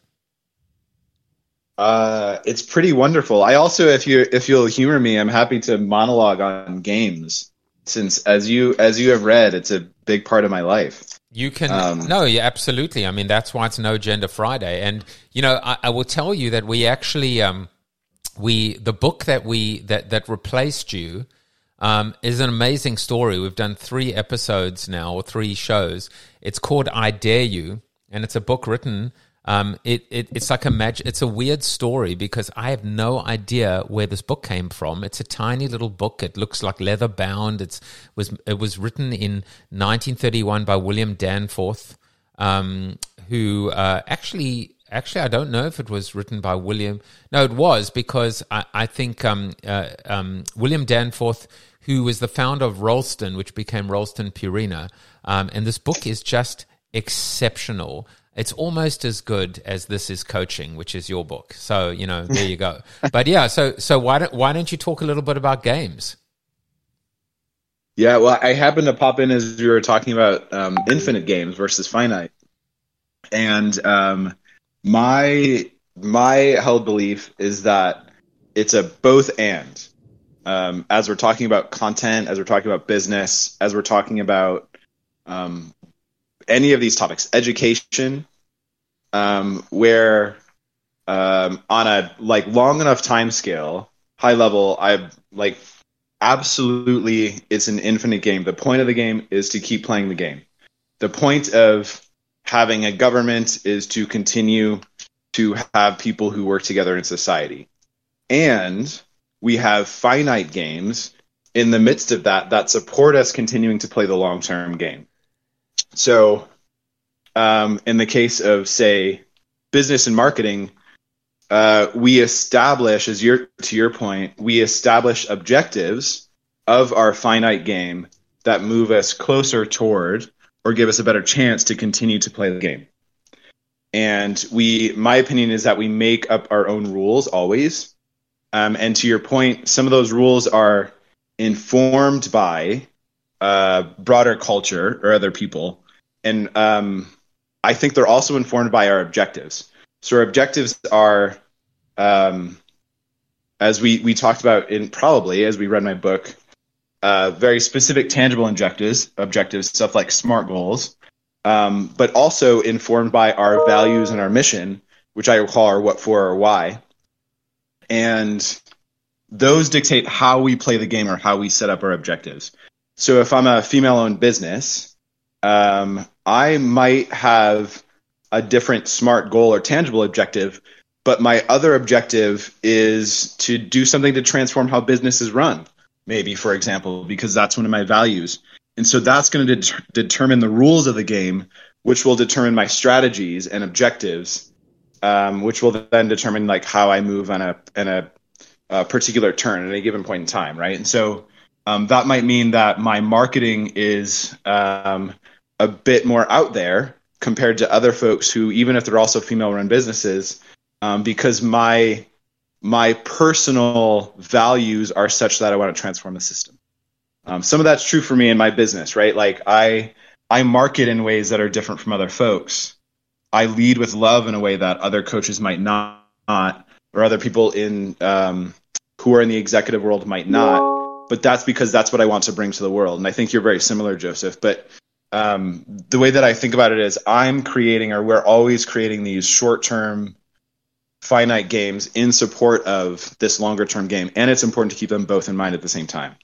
Uh, it's pretty wonderful. I also, if you if you'll humor me, I'm happy to monologue on games since, as you as you have read, it's a big part of my life. You can um, no, yeah, absolutely. I mean, that's why it's No Agenda Friday, and you know, I, I will tell you that we actually um, we the book that we that that replaced you um, is an amazing story. We've done three episodes now or three shows. It's called I Dare You, and it's a book written um, it, it it's like a magic. It's a weird story because I have no idea where this book came from. It's a tiny little book. It looks like leather bound. It's was it was written in 1931 by William Danforth, um, who uh, actually actually I don't know if it was written by William. No, it was because I, I think um, uh, um, William Danforth, who was the founder of Ralston, which became Ralston Purina, um, and this book is just exceptional. It's almost as good as This Is Coaching, which is your book. So, you know, there you go. but yeah, so so why don't why don't you talk a little bit about games? Yeah, well, I happened to pop in as we were talking about um, infinite games versus finite, and um, my my held belief is that it's a both and. Um, as we're talking about content, as we're talking about business, as we're talking about um, any of these topics, education, um, where um, on a like long enough time scale, high level, I like absolutely it's an infinite game. The point of the game is to keep playing the game. The point of having a government is to continue to have people who work together in society. And we have finite games in the midst of that that support us continuing to play the long term game. So, um, in the case of, say, business and marketing, uh, we establish, as your to your point, we establish objectives of our finite game that move us closer toward or give us a better chance to continue to play the game. And we, my opinion is that we make up our own rules always. Um, and to your point, some of those rules are informed by uh, broader culture or other people. And um, I think they're also informed by our objectives. So our objectives are, um, as we, we talked about in probably as we read my book, uh, very specific, tangible objectives, objectives, stuff like SMART goals, um, but also informed by our values and our mission, which I call our what for or why. And those dictate how we play the game or how we set up our objectives. So if I'm a female owned business, um, I might have a different smart goal or tangible objective, but my other objective is to do something to transform how business is run, maybe, for example, because that's one of my values. And so that's going to de- determine the rules of the game, which will determine my strategies and objectives, um, which will then determine like how I move on a, in a, a particular turn at a given point in time, right? And so um, that might mean that my marketing is um, a bit more out there compared to other folks who, even if they're also female-run businesses, um, because my my personal values are such that I want to transform the system. Um, some of that's true for me in my business, right? Like I I market in ways that are different from other folks. I lead with love in a way that other coaches might not, or other people in um, who are in the executive world might not but that's because that's what I want to bring to the world. And I think you're very similar, Joseph. But um, the way that I think about it is I'm creating, or we're always creating these short term, finite games in support of this longer term game. And it's important to keep them both in mind at the same time.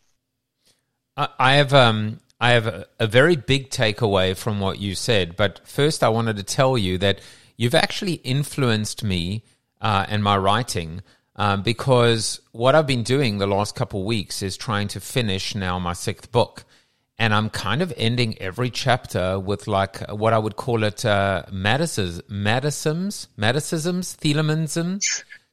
I have um, I have a, a very big takeaway from what you said. But first, I wanted to tell you that you've actually influenced me uh, and my writing um, because what I've been doing the last couple of weeks is trying to finish now my sixth book. And I'm kind of ending every chapter with like what I would call it uh, Madisms, Madisms.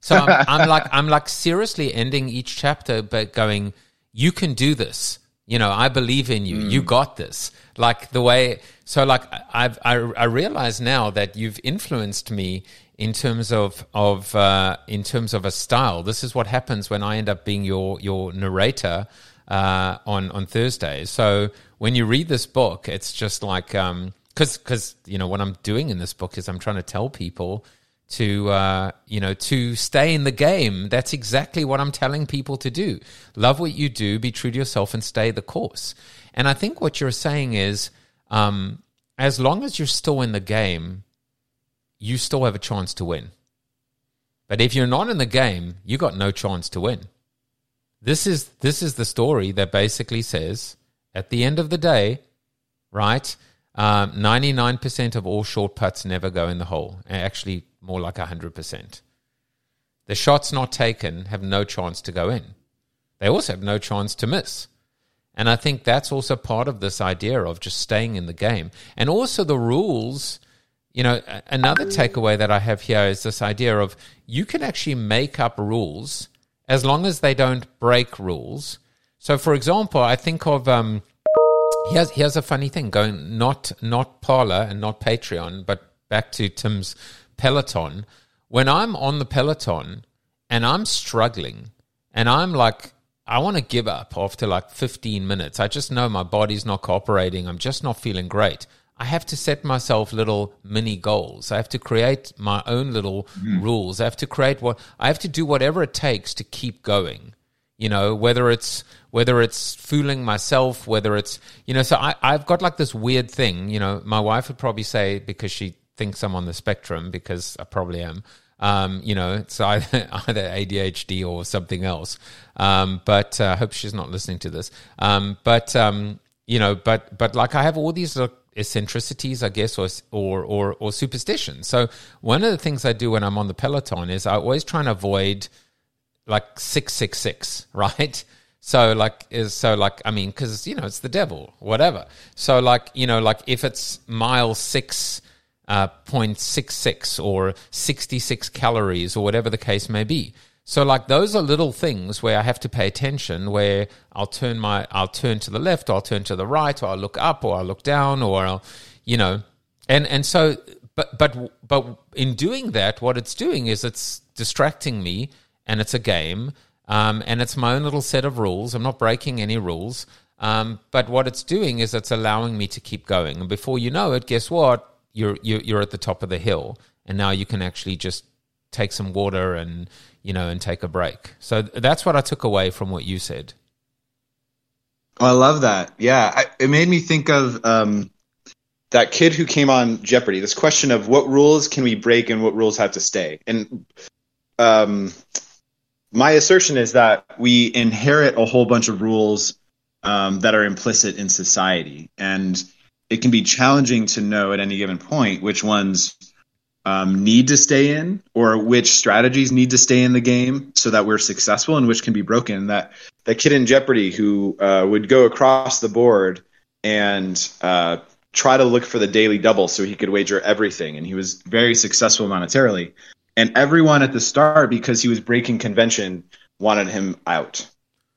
So I'm, I'm like I'm like seriously ending each chapter, but going, you can do this. You know, I believe in you. Mm. You got this. Like the way, so like I've, I, I realize now that you've influenced me in terms of, of, uh, in terms of a style. This is what happens when I end up being your, your narrator, uh, on, on Thursdays. So when you read this book, it's just like, um, cause, cause, you know, what I'm doing in this book is I'm trying to tell people, to uh, you know to stay in the game. That's exactly what I'm telling people to do. Love what you do, be true to yourself, and stay the course. And I think what you're saying is, um, as long as you're still in the game, you still have a chance to win. But if you're not in the game, you got no chance to win. This is this is the story that basically says, at the end of the day, right? Um, 99% of all short putts never go in the hole. Actually, more like 100%. The shots not taken have no chance to go in. They also have no chance to miss. And I think that's also part of this idea of just staying in the game. And also the rules, you know, another takeaway that I have here is this idea of you can actually make up rules as long as they don't break rules. So, for example, I think of um, here's here's a funny thing going not not Parler and not Patreon, but back to Tim's Peloton, when I'm on the Peloton and I'm struggling and I'm like, I want to give up after like 15 minutes. I just know my body's not cooperating. I'm just not feeling great. I have to set myself little mini goals. I have to create my own little mm. rules. I have to create what I have to do whatever it takes to keep going. You know, whether it's whether it's fooling myself, whether it's you know, so I, I've got like this weird thing, you know, my wife would probably say because she thinks I'm on the spectrum because I probably am. Um, you know, it's either, either ADHD or something else. Um, but uh, I hope she's not listening to this. Um, but um, you know, but but like I have all these eccentricities, I guess, or or or, or superstitions. So one of the things I do when I'm on the Peloton is I always try and avoid like six six six, right? So like is so like I mean because you know it's the devil, whatever. So like you know like if it's mile six uh, 0.66 or 66 calories or whatever the case may be. So like those are little things where I have to pay attention where I'll turn my I'll turn to the left, I'll turn to the right, or I'll look up or I'll look down or I'll you know and and so but but but in doing that what it's doing is it's distracting me and it's a game um, and it's my own little set of rules. I'm not breaking any rules. Um, but what it's doing is it's allowing me to keep going. And before you know it, guess what? You're you're at the top of the hill, and now you can actually just take some water and you know and take a break. So that's what I took away from what you said. Oh, I love that. Yeah, I, it made me think of um, that kid who came on Jeopardy. This question of what rules can we break and what rules have to stay. And um, my assertion is that we inherit a whole bunch of rules um, that are implicit in society, and it can be challenging to know at any given point which ones um, need to stay in or which strategies need to stay in the game so that we're successful and which can be broken. That that kid in Jeopardy who uh, would go across the board and uh, try to look for the daily double so he could wager everything, and he was very successful monetarily. And everyone at the start, because he was breaking convention, wanted him out,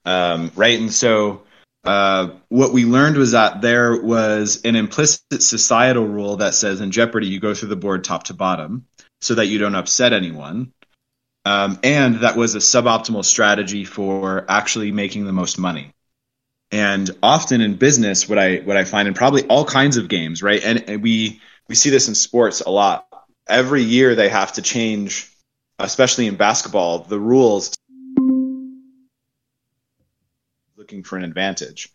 um, right? And so uh, what we learned was that there was an implicit societal rule that says in Jeopardy you go through the board top to bottom so that you don't upset anyone. Um, and that was a suboptimal strategy for actually making the most money. And often in business, what I what I find in probably all kinds of games, right? And, and we we see this in sports a lot. Every year they have to change, especially in basketball, the rules looking for an advantage.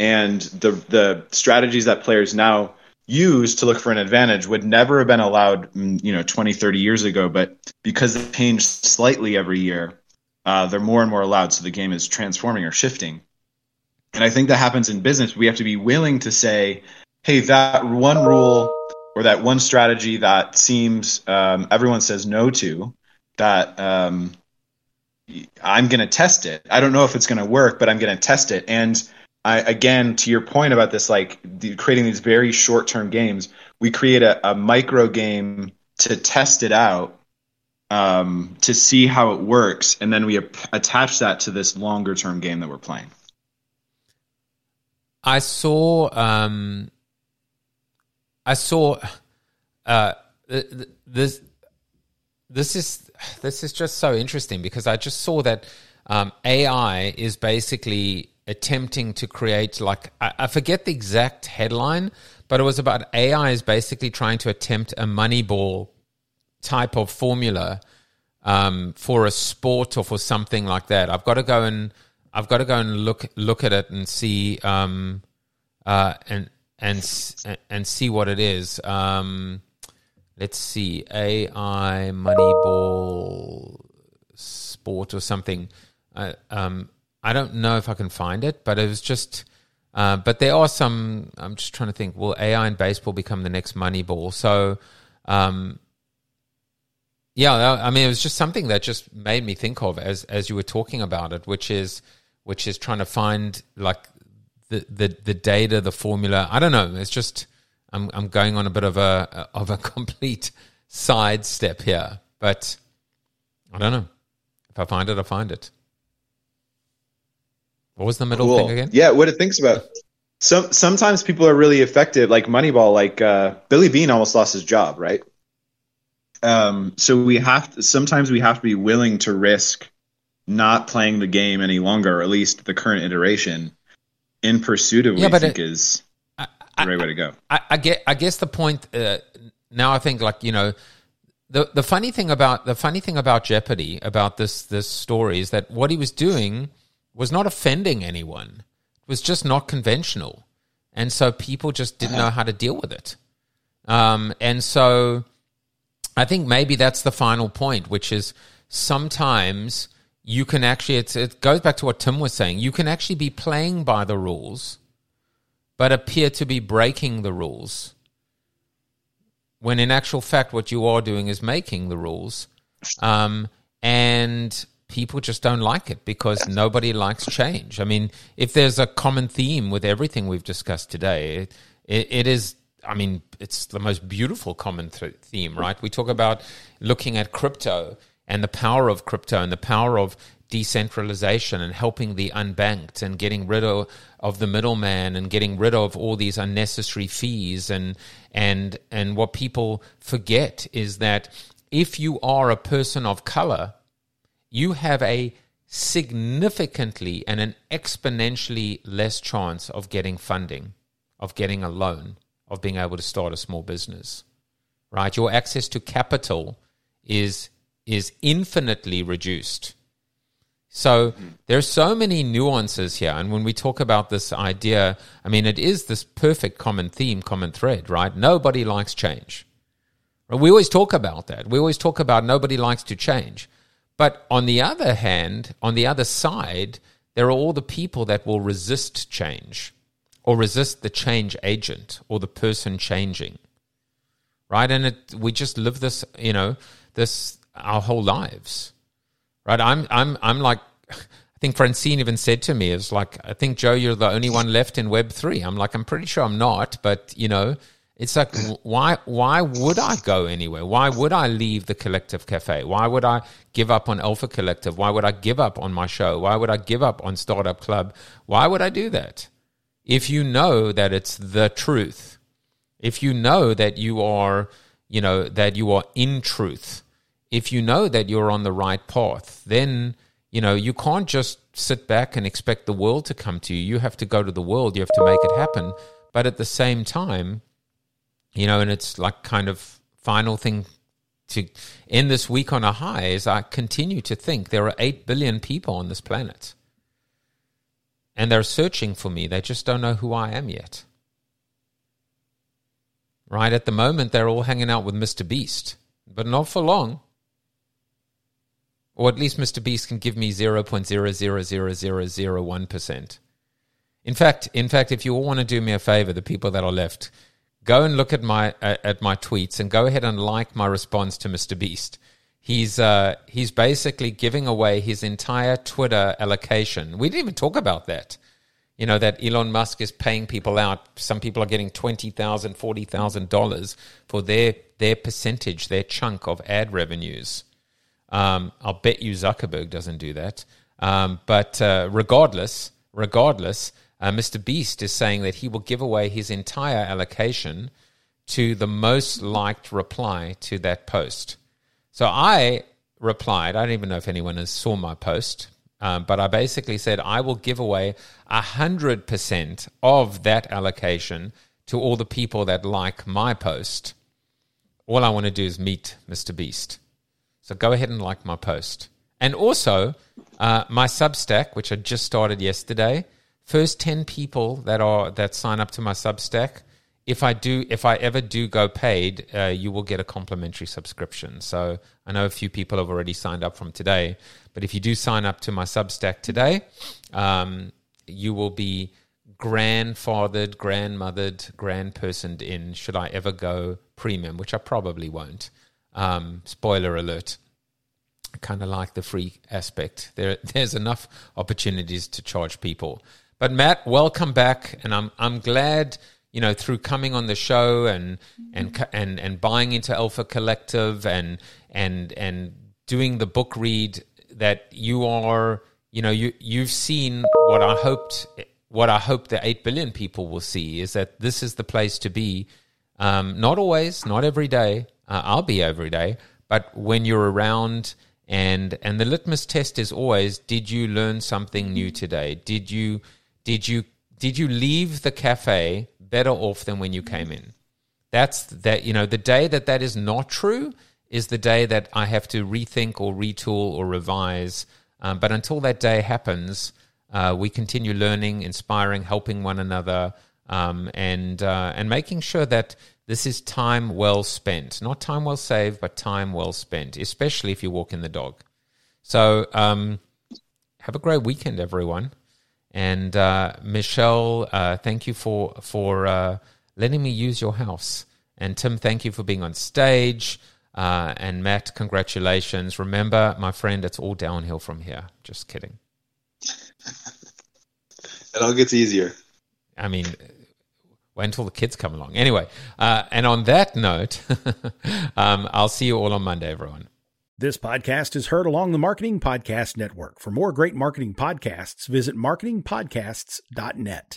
And the the strategies that players now use to look for an advantage would never have been allowed, mm, you know, 20, 30 years ago. But because they change slightly every year, uh, they're more and more allowed. So the game is transforming or shifting. And I think that happens in business. We have to be willing to say, hey, that one rule or that one strategy that seems um, everyone says no to, that um, I'm going to test it. I don't know if it's going to work, but I'm going to test it. And I, again, to your point about this, like the, creating these very short term games, we create a, a, micro game to test it out, um, to see how it works, and then we ap- attach that to this longer term game that we're playing. I saw um, I saw uh, this this is this is just so interesting because I just saw that um, AI is basically attempting to create like I, I forget the exact headline, but it was about AI is basically trying to attempt a Moneyball type of formula um, for a sport or for something like that. I've got to go and I've got to go and look look at it and see um, uh, and and and see what it is. Um, let's see, AI Moneyball sport or something. Uh, um, I don't know if I can find it, but it was just. Uh, but there are some. I'm just trying to think. Will AI and baseball become the next Moneyball? So, um, yeah, I mean, it was just something that just made me think of as as you were talking about it, which is which is trying to find like the the, the data, the formula. I don't know. It's just I'm I'm going on a bit of a of a complete sidestep here, but I don't know. If I find it, I find it. What was the middle cool. thing again? Yeah, what it thinks about. Some sometimes people are really effective, like Moneyball. Like uh, Billy Beane almost lost his job, right? Um, so we have to, sometimes we have to be willing to risk not playing the game any longer, or at least the current iteration, in pursuit of what yeah, we think it, is the right way to go. I, I, get. I guess the point uh, now. I think like you know. The, the funny thing about the funny thing about Jeopardy about this this story is that what he was doing was not offending anyone. It was just not conventional. And so people just didn't know how to deal with it. Um, and so I think maybe that's the final point, which is sometimes you can actually, it goes back to what Tim was saying, you can actually be playing by the rules, but appear to be breaking the rules. When in actual fact, what you are doing is making the rules. Um, and people just don't like it because nobody likes change. I mean, if there's a common theme with everything we've discussed today, it, it, it is. I mean, it's the most beautiful common th- theme, right? We talk about looking at crypto and the power of crypto and the power of decentralization and helping the unbanked and getting rid of, of the middleman and getting rid of all these unnecessary fees and and and what people forget is that if you are a person of color you have a significantly and an exponentially less chance of getting funding, of getting a loan, of being able to start a small business. Right? Your access to capital is is infinitely reduced. So there are so many nuances here. And when we talk about this idea, I mean, it is this perfect common theme, common thread, right? Nobody likes change. We always talk about that. We always talk about nobody likes to change. But on the other hand, on the other side, there are all the people that will resist change or resist the change agent or the person changing. Right? And it, we just live this, you know, this our whole lives. Right? I'm I'm I'm like I think Francine even said to me, "It's like I think Joe, you're the only one left in Web three. I'm like, I'm pretty sure I'm not, but you know, it's like why why would I go anywhere? Why would I leave the collective cafe? Why would I give up on Alpha Collective? Why would I give up on my show? Why would I give up on Startup Club? Why would I do that? If you know that it's the truth, if you know that you are, you know, that you are in truth, if you know that you're on the right path, then you know you can't just sit back and expect the world to come to you. You have to go to the world. You have to make it happen. But at the same time, you know, and it's like kind of final thing to end this week on a high is I continue to think there are 8 billion people on this planet. And they're searching for me. They just don't know who I am yet. Right at the moment, they're all hanging out with Mr. Beast, but not for long. Or at least Mr. Beast can give me 0.0000001%. In fact, in fact, if you all want to do me a favor, the people that are left, go and look at my uh, at my tweets and go ahead and like my response to Mr. Beast. He's uh, he's basically giving away his entire Twitter allocation. We didn't even talk about that. You know that Elon Musk is paying people out. Some people are getting twenty thousand, forty thousand dollars for their their percentage, their chunk of ad revenues. Um, I'll bet you Zuckerberg doesn't do that. Um, but uh, regardless, regardless, uh, Mr. Beast is saying that he will give away his entire allocation to the most liked reply to that post. So I replied, I don't even know if anyone has saw my post, um, but I basically said I will give away hundred percent of that allocation to all the people that like my post. All I want to do is meet Mr. Beast. So go ahead and like my post. And also, uh, my Substack, which I just started yesterday, first 10 people that are that sign up to my Substack, if I do, if I ever do go paid, uh, you will get a complimentary subscription. So I know a few people have already signed up from today, but if you do sign up to my Substack today, um, you will be grandfathered, grandmothered, grandpersoned in. Should I ever go premium, which I probably won't. Um, spoiler alert. Kind of like the free aspect. There, there's enough opportunities to charge people. But Matt, welcome back, and I'm I'm glad you know through coming on the show and and and and buying into Alpha Collective and and and doing the book read that you are you know you you've seen what I hoped what I hope the eight billion people will see is that this is the place to be. Um, not always, not every day. Uh, I'll be every day, but when you're around and and the litmus test is always: Did you learn something new today? Did you did you did you leave the cafe better off than when you came in? That's that. You know, the day that that is not true is the day that I have to rethink or retool or revise. Um, but until that day happens, uh, we continue learning, inspiring, helping one another, um, and uh, and making sure that this is time well spent, not time well saved, but time well spent, especially if you walk in the dog. So, um, have a great weekend, everyone. And uh, Michelle, uh, thank you for for uh, letting me use your house. And Tim, thank you for being on stage. Uh, and Matt, congratulations. Remember, my friend, it's all downhill from here. Just kidding. it all gets easier. I mean, wait until the kids come along. Anyway, uh, and on that note, um, I'll see you all on Monday, everyone. This podcast is heard along the Marketing Podcast Network. For more great marketing podcasts, visit marketingpodcasts.net.